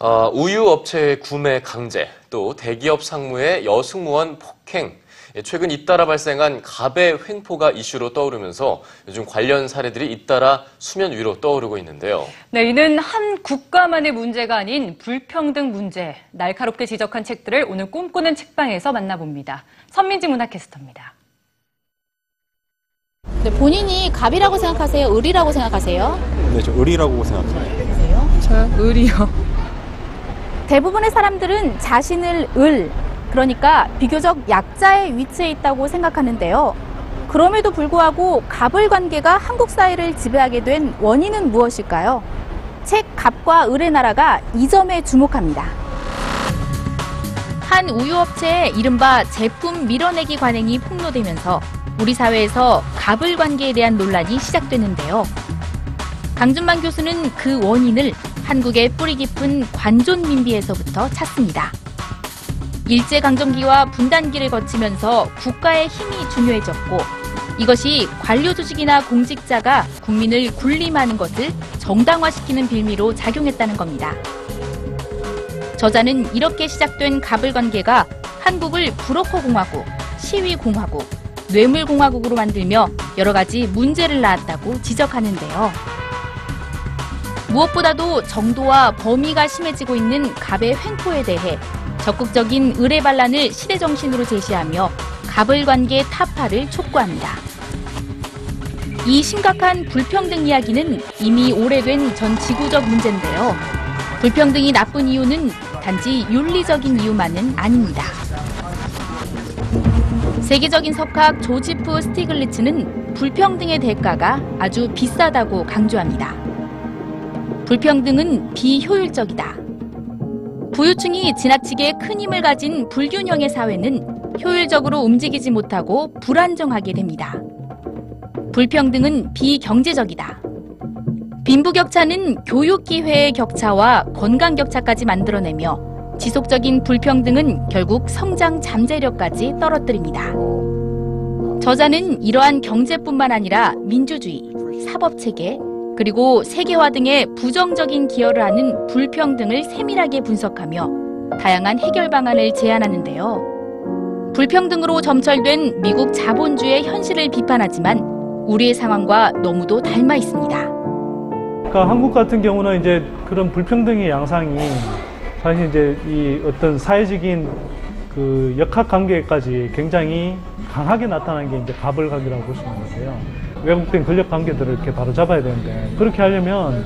어, 우유 업체의 구매 강제, 또 대기업 상무의 여승무원 폭행, 예, 최근 잇따라 발생한 갑의 횡포가 이슈로 떠오르면서 요즘 관련 사례들이 잇따라 수면 위로 떠오르고 있는데요. 네, 이는 한 국가만의 문제가 아닌 불평등 문제, 날카롭게 지적한 책들을 오늘 꿈꾸는 책방에서 만나봅니다. 선민지 문화캐스터입니다. 네, 본인이 갑이라고 생각하세요? 을이라고 생각하세요? 네, 저 을이라고 생각해요. 그래요? 저요? 을이요. 대부분의 사람들은 자신을 을, 그러니까 비교적 약자의 위치에 있다고 생각하는데요. 그럼에도 불구하고 갑을 관계가 한국 사회를 지배하게 된 원인은 무엇일까요? 책 갑과 을의 나라가 이 점에 주목합니다. 한 우유업체의 이른바 제품 밀어내기 관행이 폭로되면서 우리 사회에서 갑을 관계에 대한 논란이 시작되는데요. 강준만 교수는 그 원인을 한국의 뿌리 깊은 관존 민비에서부터 찾습니다. 일제강점기와 분단기를 거치면서 국가의 힘이 중요해졌고 이것이 관료 조직이나 공직자가 국민을 군림하는 것을 정당화시키는 빌미로 작용했다는 겁니다. 저자는 이렇게 시작된 갑을 관계가 한국을 브로커 공화국, 시위 공화국, 뇌물 공화국으로 만들며 여러 가지 문제를 낳았다고 지적하는데요. 무엇보다도 정도와 범위가 심해지고 있는 갑의 횡포에 대해 적극적인 의뢰 반란을 시대 정신으로 제시하며 갑을 관계 타파를 촉구합니다. 이 심각한 불평등 이야기는 이미 오래된 전 지구적 문제인데요. 불평등이 나쁜 이유는 단지 윤리적인 이유만은 아닙니다. 세계적인 석학 조지프 스티글리츠는 불평등의 대가가 아주 비싸다고 강조합니다. 불평등은 비효율적이다. 부유층이 지나치게 큰 힘을 가진 불균형의 사회는 효율적으로 움직이지 못하고 불안정하게 됩니다. 불평등은 비경제적이다. 빈부격차는 교육 기회의 격차와 건강 격차까지 만들어내며 지속적인 불평등은 결국 성장 잠재력까지 떨어뜨립니다. 저자는 이러한 경제뿐만 아니라 민주주의, 사법체계, 그리고 세계화 등의 부정적인 기여를 하는 불평등을 세밀하게 분석하며 다양한 해결 방안을 제안하는데요. 불평등으로 점철된 미국 자본주의 현실을 비판하지만 우리의 상황과 너무도 닮아 있습니다. 그러니까 한국 같은 경우는 이제 그런 불평등의 양상이 사실 이제 이 어떤 사회적인 그 역학 관계까지 굉장히 강하게 나타난 게 이제 가불각이라고 있는 건데요. 왜곡된 권력 관계들을 이렇게 바로 잡아야 되는데 그렇게 하려면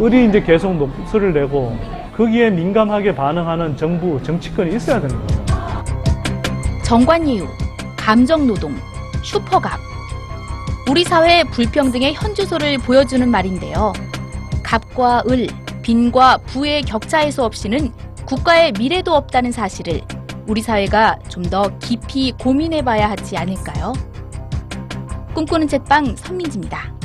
을이 이제 계속 목소리를 내고 거기에 민감하게 반응하는 정부, 정치권이 있어야 되는 거예요. 정관예우, 감정 노동, 슈퍼갑. 우리 사회 불평등의 현주소를 보여주는 말인데요. 갑과 을, 빈과 부의 격차 해소 없이는 국가의 미래도 없다는 사실을 우리 사회가 좀 더 깊이 고민해 봐야 하지 않을까요? 꿈꾸는 책방 선민지입니다.